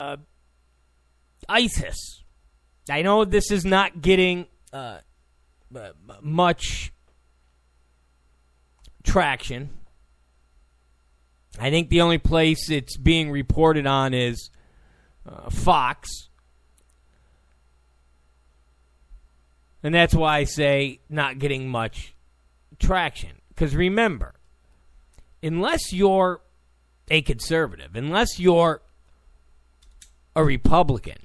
uh, ISIS. I know this is not getting uh, much traction. I think the only place it's being reported on is uh, Fox. And that's why I say not getting much traction. Because remember, unless you're a conservative, unless you're a Republican,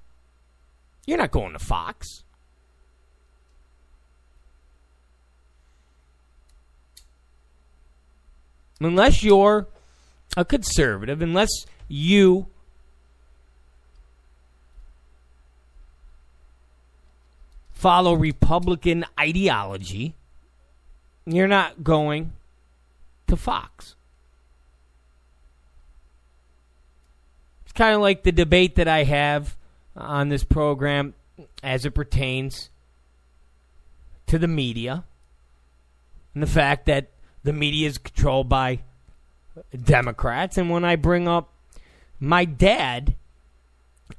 you're not going to Fox. Unless you're a conservative, unless you follow Republican ideology, you're not going to Fox. Kind of like the debate that I have on this program as it pertains to the media and the fact that the media is controlled by Democrats. And when I bring up my dad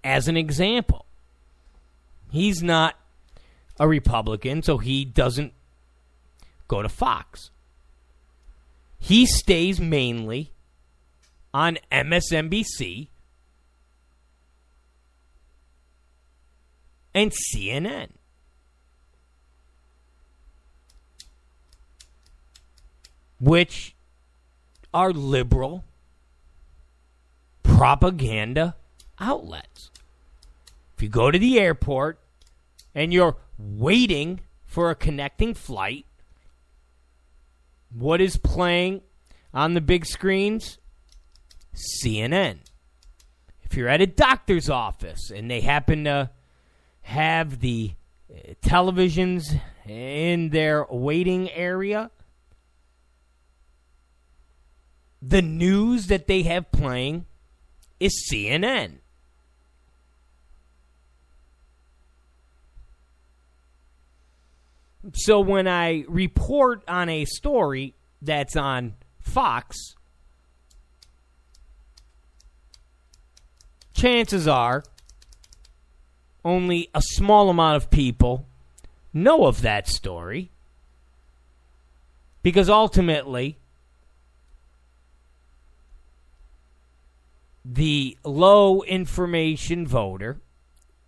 as an example, he's not a Republican, so he doesn't go to Fox. He stays mainly on MSNBC and CNN. Which are liberal propaganda outlets. If you go to the airport and you're waiting for a connecting flight, what is playing on the big screens? CNN. If you're at a doctor's office and they happen to have the uh, televisions in their waiting area, the news that they have playing is CNN. So when I report on a story that's on Fox, chances are only a small amount of people know of that story. Because ultimately the low information voter,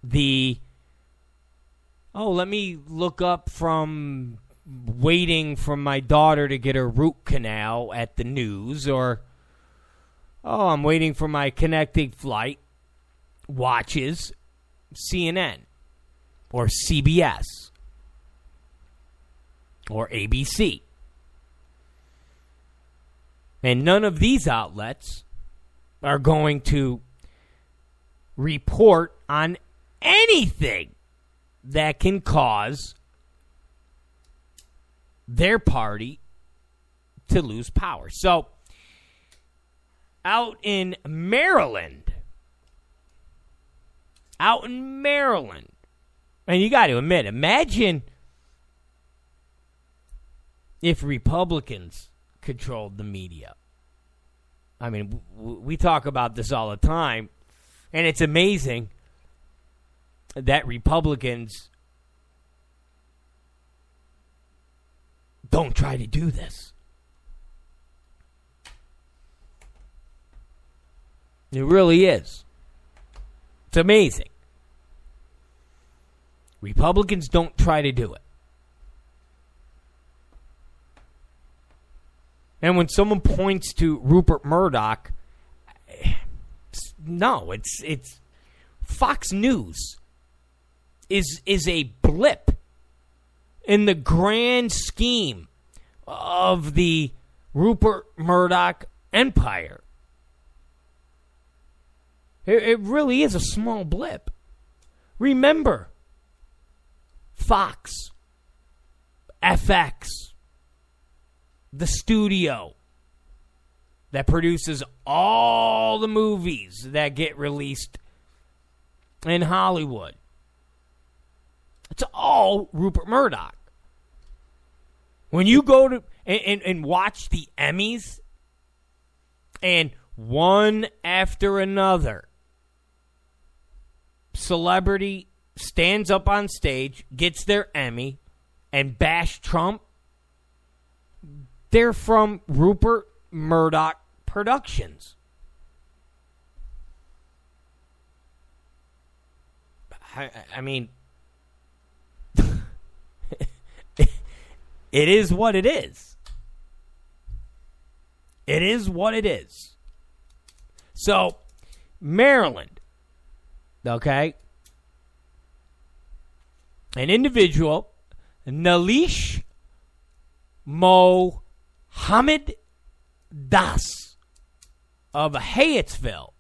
the oh, let me look up from waiting for my daughter to get her root canal at the news, or oh, I'm waiting for my connecting flight, watches CNN or CBS or ABC. And none of these outlets are going to report on anything that can cause their party to lose power. So, out in Maryland, out in Maryland, and you got to admit, imagine if Republicans controlled the media. I mean, we talk about this all the time, and it's amazing that Republicans don't try to do this. It really is. It's amazing. Republicans don't try to do it. And when someone points to Rupert Murdoch, no, it's it's Fox News is is a blip in the grand scheme of the Rupert Murdoch empire. It, it really is a small blip. Remember, Fox, FX, the studio that produces all the movies that get released in Hollywood. It's all Rupert Murdoch. When you go to and, and, and watch the Emmys, and one after another, celebrity stands up on stage, gets their Emmy, and bash Trump, they're from Rupert Murdoch Productions. I, I mean, it is what it is. It is what it is. So, Maryland, okay? An individual, Nelash Mohamed Das of Hyattsville,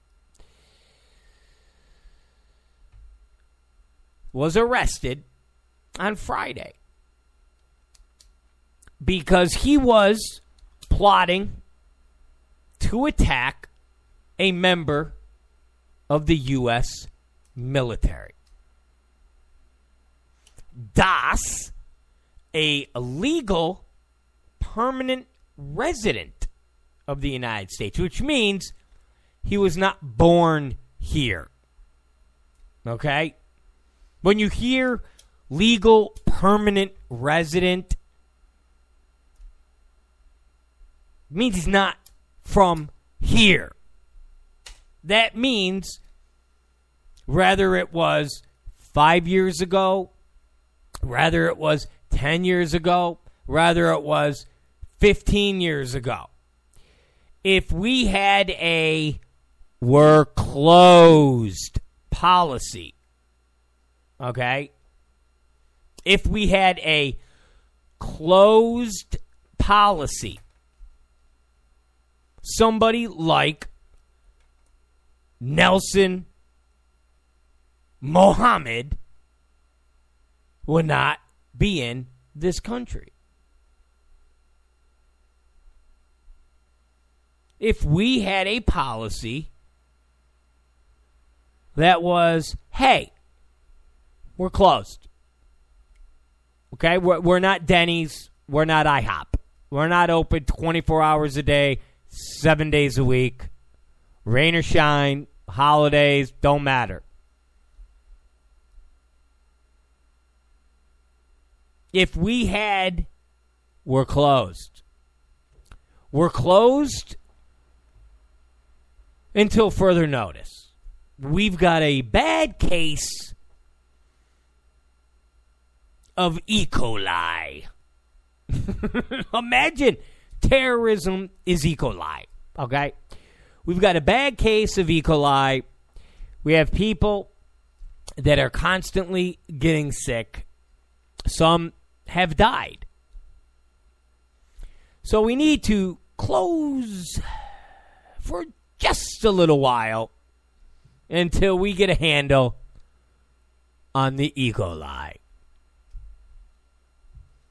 was arrested on Friday because he was plotting to attack a member of the U.S. military. Das, a legal permanent resident of the United States, which means he was not born here. Okay? When you hear legal permanent resident, means he's not from here. That means whether it was five years ago, whether it was 10 years ago, whether it was 15 years ago. If we had a were closed policy, okay? If we had a closed policy, somebody like Nelson Mohammed would not be in this country. If we had a policy that was, hey, we're closed. Okay? We're, we're not Denny's. We're not IHOP. We're not open 24 hours a day, seven days a week. Rain or shine, holidays, don't matter. If we had, we're closed. We're closed until further notice. We've got a bad case of E. coli. Imagine terrorism is E. coli. Okay? We've got a bad case of E. coli. We have people that are constantly getting sick. Some have died. So we need to close for just a little while until we get a handle on the ego coli.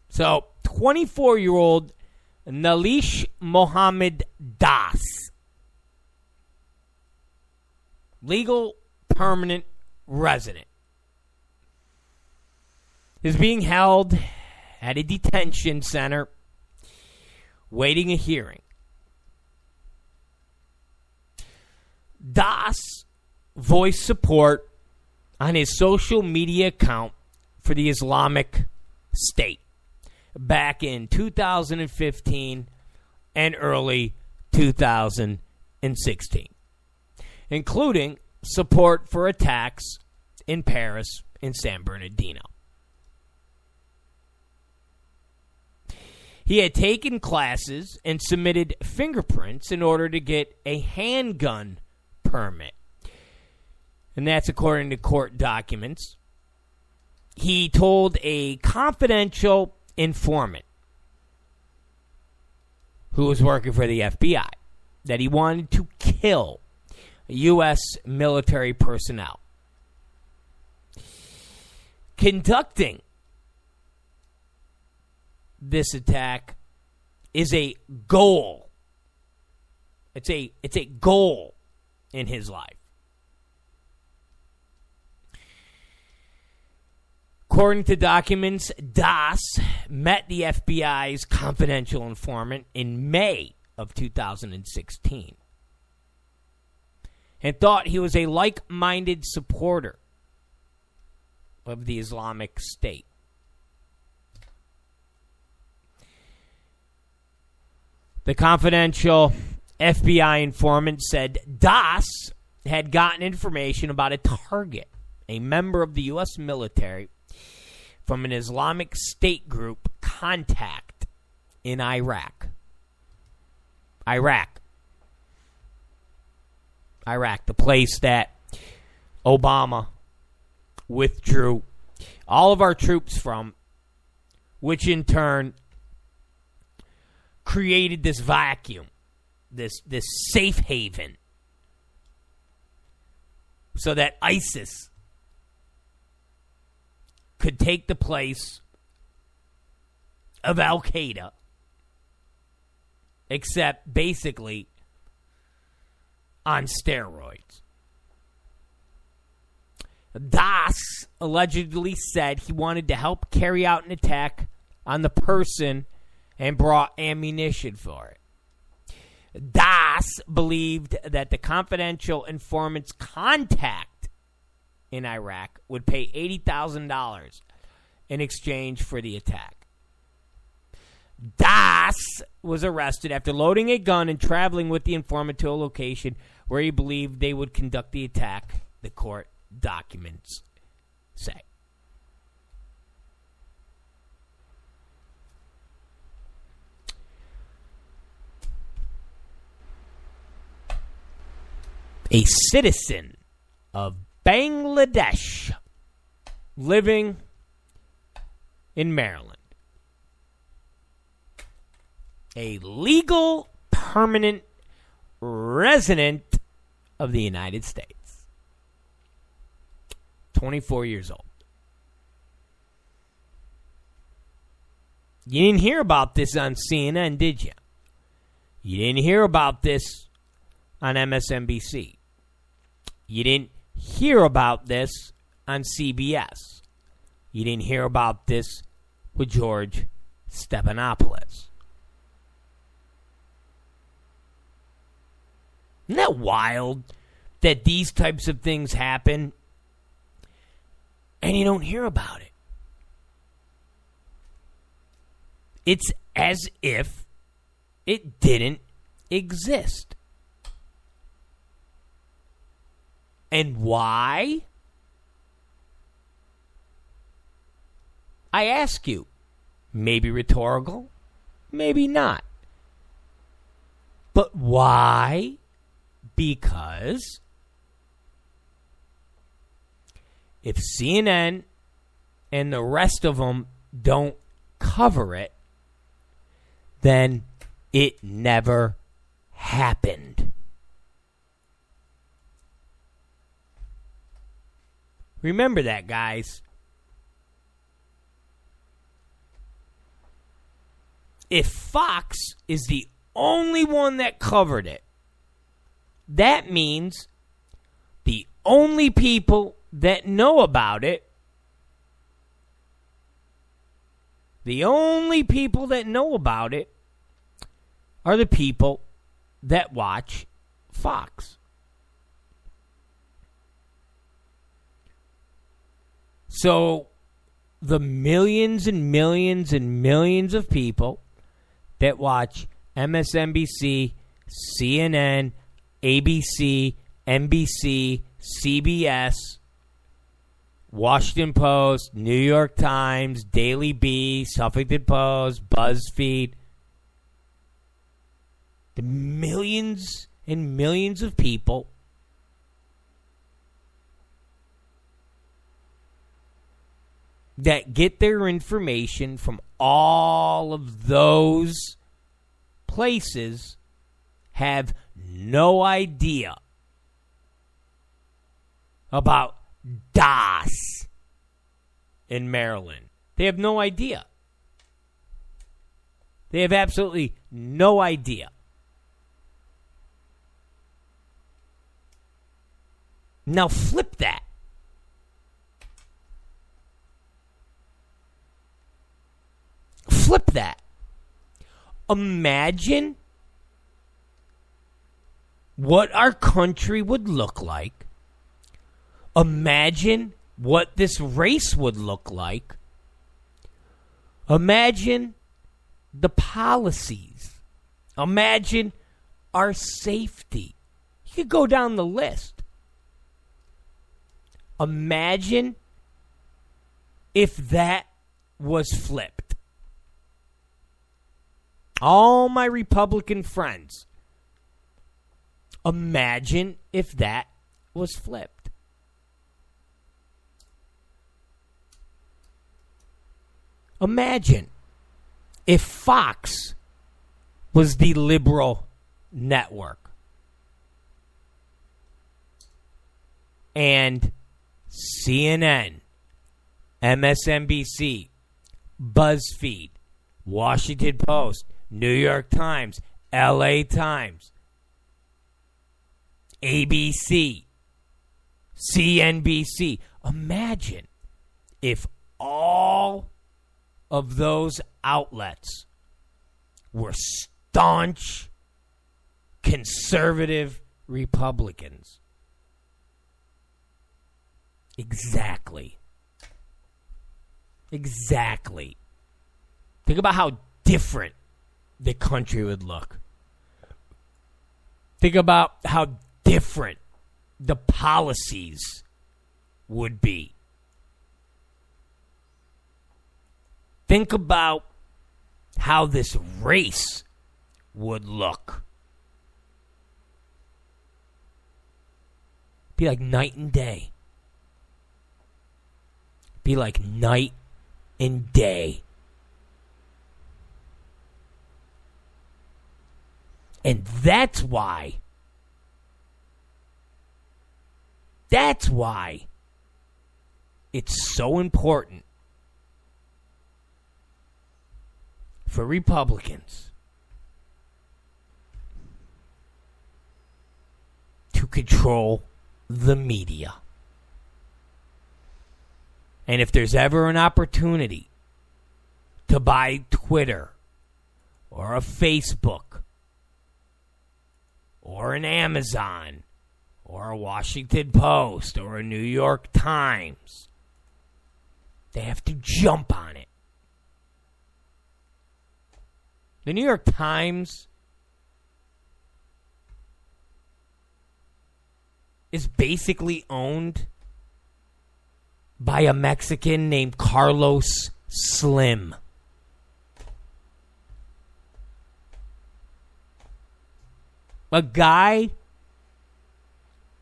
So, 24 year old Nelash Mohamed Das, legal permanent resident, is being held at a detention center waiting a hearing. Das voiced support on his social media account for the Islamic State back in 2015 and early 2016, including support for attacks in Paris and San Bernardino. He had taken classes and submitted fingerprints in order to get a handgun permit. And that's according to court documents. He told a confidential informant who was working for the FBI that he wanted to kill U.S. military personnel. Conducting this attack is a goal. It's a it's a goal in his life. According to documents, Das met the FBI's confidential informant in May of 2016 and thought he was a like minded supporter of the Islamic State. The confidential FBI informant said Das had gotten information about a target, a member of the U.S. military, from an Islamic State group contact in Iraq. Iraq. Iraq, the place that Obama withdrew all of our troops from, which in turn created this vacuum, this this safe haven, so that ISIS could take the place of Al Qaeda, except basically on steroids. Das allegedly said he wanted to help carry out an attack on the person and brought ammunition for it. Das believed that the confidential informant's contact in Iraq would pay $80,000 in exchange for the attack. Das was arrested after loading a gun and traveling with the informant to a location where he believed they would conduct the attack, the court documents say. A citizen of Bangladesh living in Maryland. A legal permanent resident of the United States. 24 years old. You didn't hear about this on CNN, did you? You didn't hear about this on MSNBC. You didn't hear about this on CBS. You didn't hear about this with George Stephanopoulos. Isn't that wild that these types of things happen and you don't hear about it. It's as if it didn't exist. And why? I ask you. Maybe rhetorical, maybe not. But why? Because if CNN and the rest of them don't cover it, then it never happened. Remember that, guys. If Fox is the only one that covered it, that means the only people that know about it, the only people that know about it are the people that watch Fox. So the millions and millions and millions of people that watch MSNBC, CNN, ABC, NBC, CBS, Washington Post, New York Times, Daily Beast, Huffington Post, BuzzFeed. The millions and millions of people that get their information from all of those places have no idea about Das in Maryland. They have no idea. They have absolutely no idea. Now flip that. Flip that. Imagine what our country would look like Imagine what this race would look like, imagine the policies. Imagine our safety. You could go down the list. Imagine if that was flipped. All my Republican friends, imagine if that was flipped. Imagine if Fox was the liberal network and CNN, MSNBC, BuzzFeed, Washington Post, New York Times, LA Times, ABC, CNBC. Imagine if all of those outlets were staunch conservative Republicans. Exactly. Exactly. Think about how different the country would look. Think about how different the policies would be. Think about how this race would look. Be like night and day. Be like night and day. And that's why. That's why it's so important for Republicans to control the media. And if there's ever an opportunity to buy Twitter or a Facebook or an Amazon or a Washington Post or a New York Times, they have to jump on it. The New York Times is basically owned by a Mexican named Carlos Slim. A guy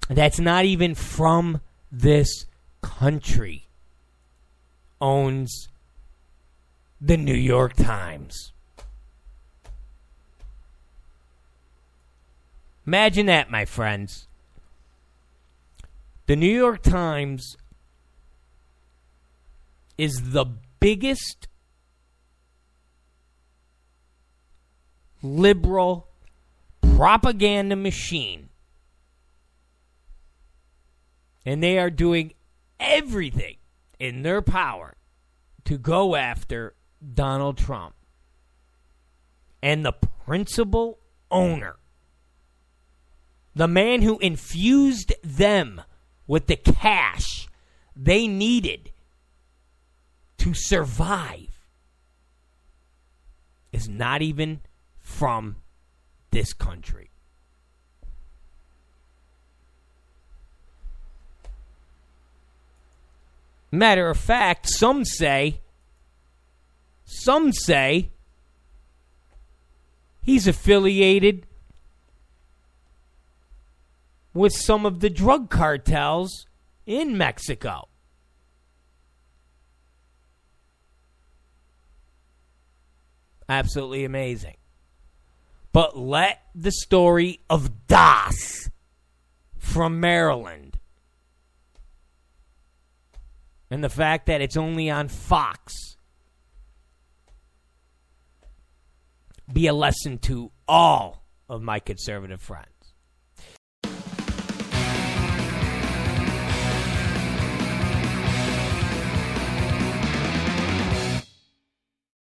that's not even from this country owns the New York Times. Imagine that, my friends. The New York Times is the biggest liberal propaganda machine. And they are doing everything in their power to go after Donald Trump. And the principal owner, the man who infused them with the cash they needed to survive is not even from this country. Matter of fact, some say, some say he's affiliated with some of the drug cartels in Mexico. Absolutely amazing. But let the story of Das from Maryland and the fact that it's only on Fox be a lesson to all of my conservative friends.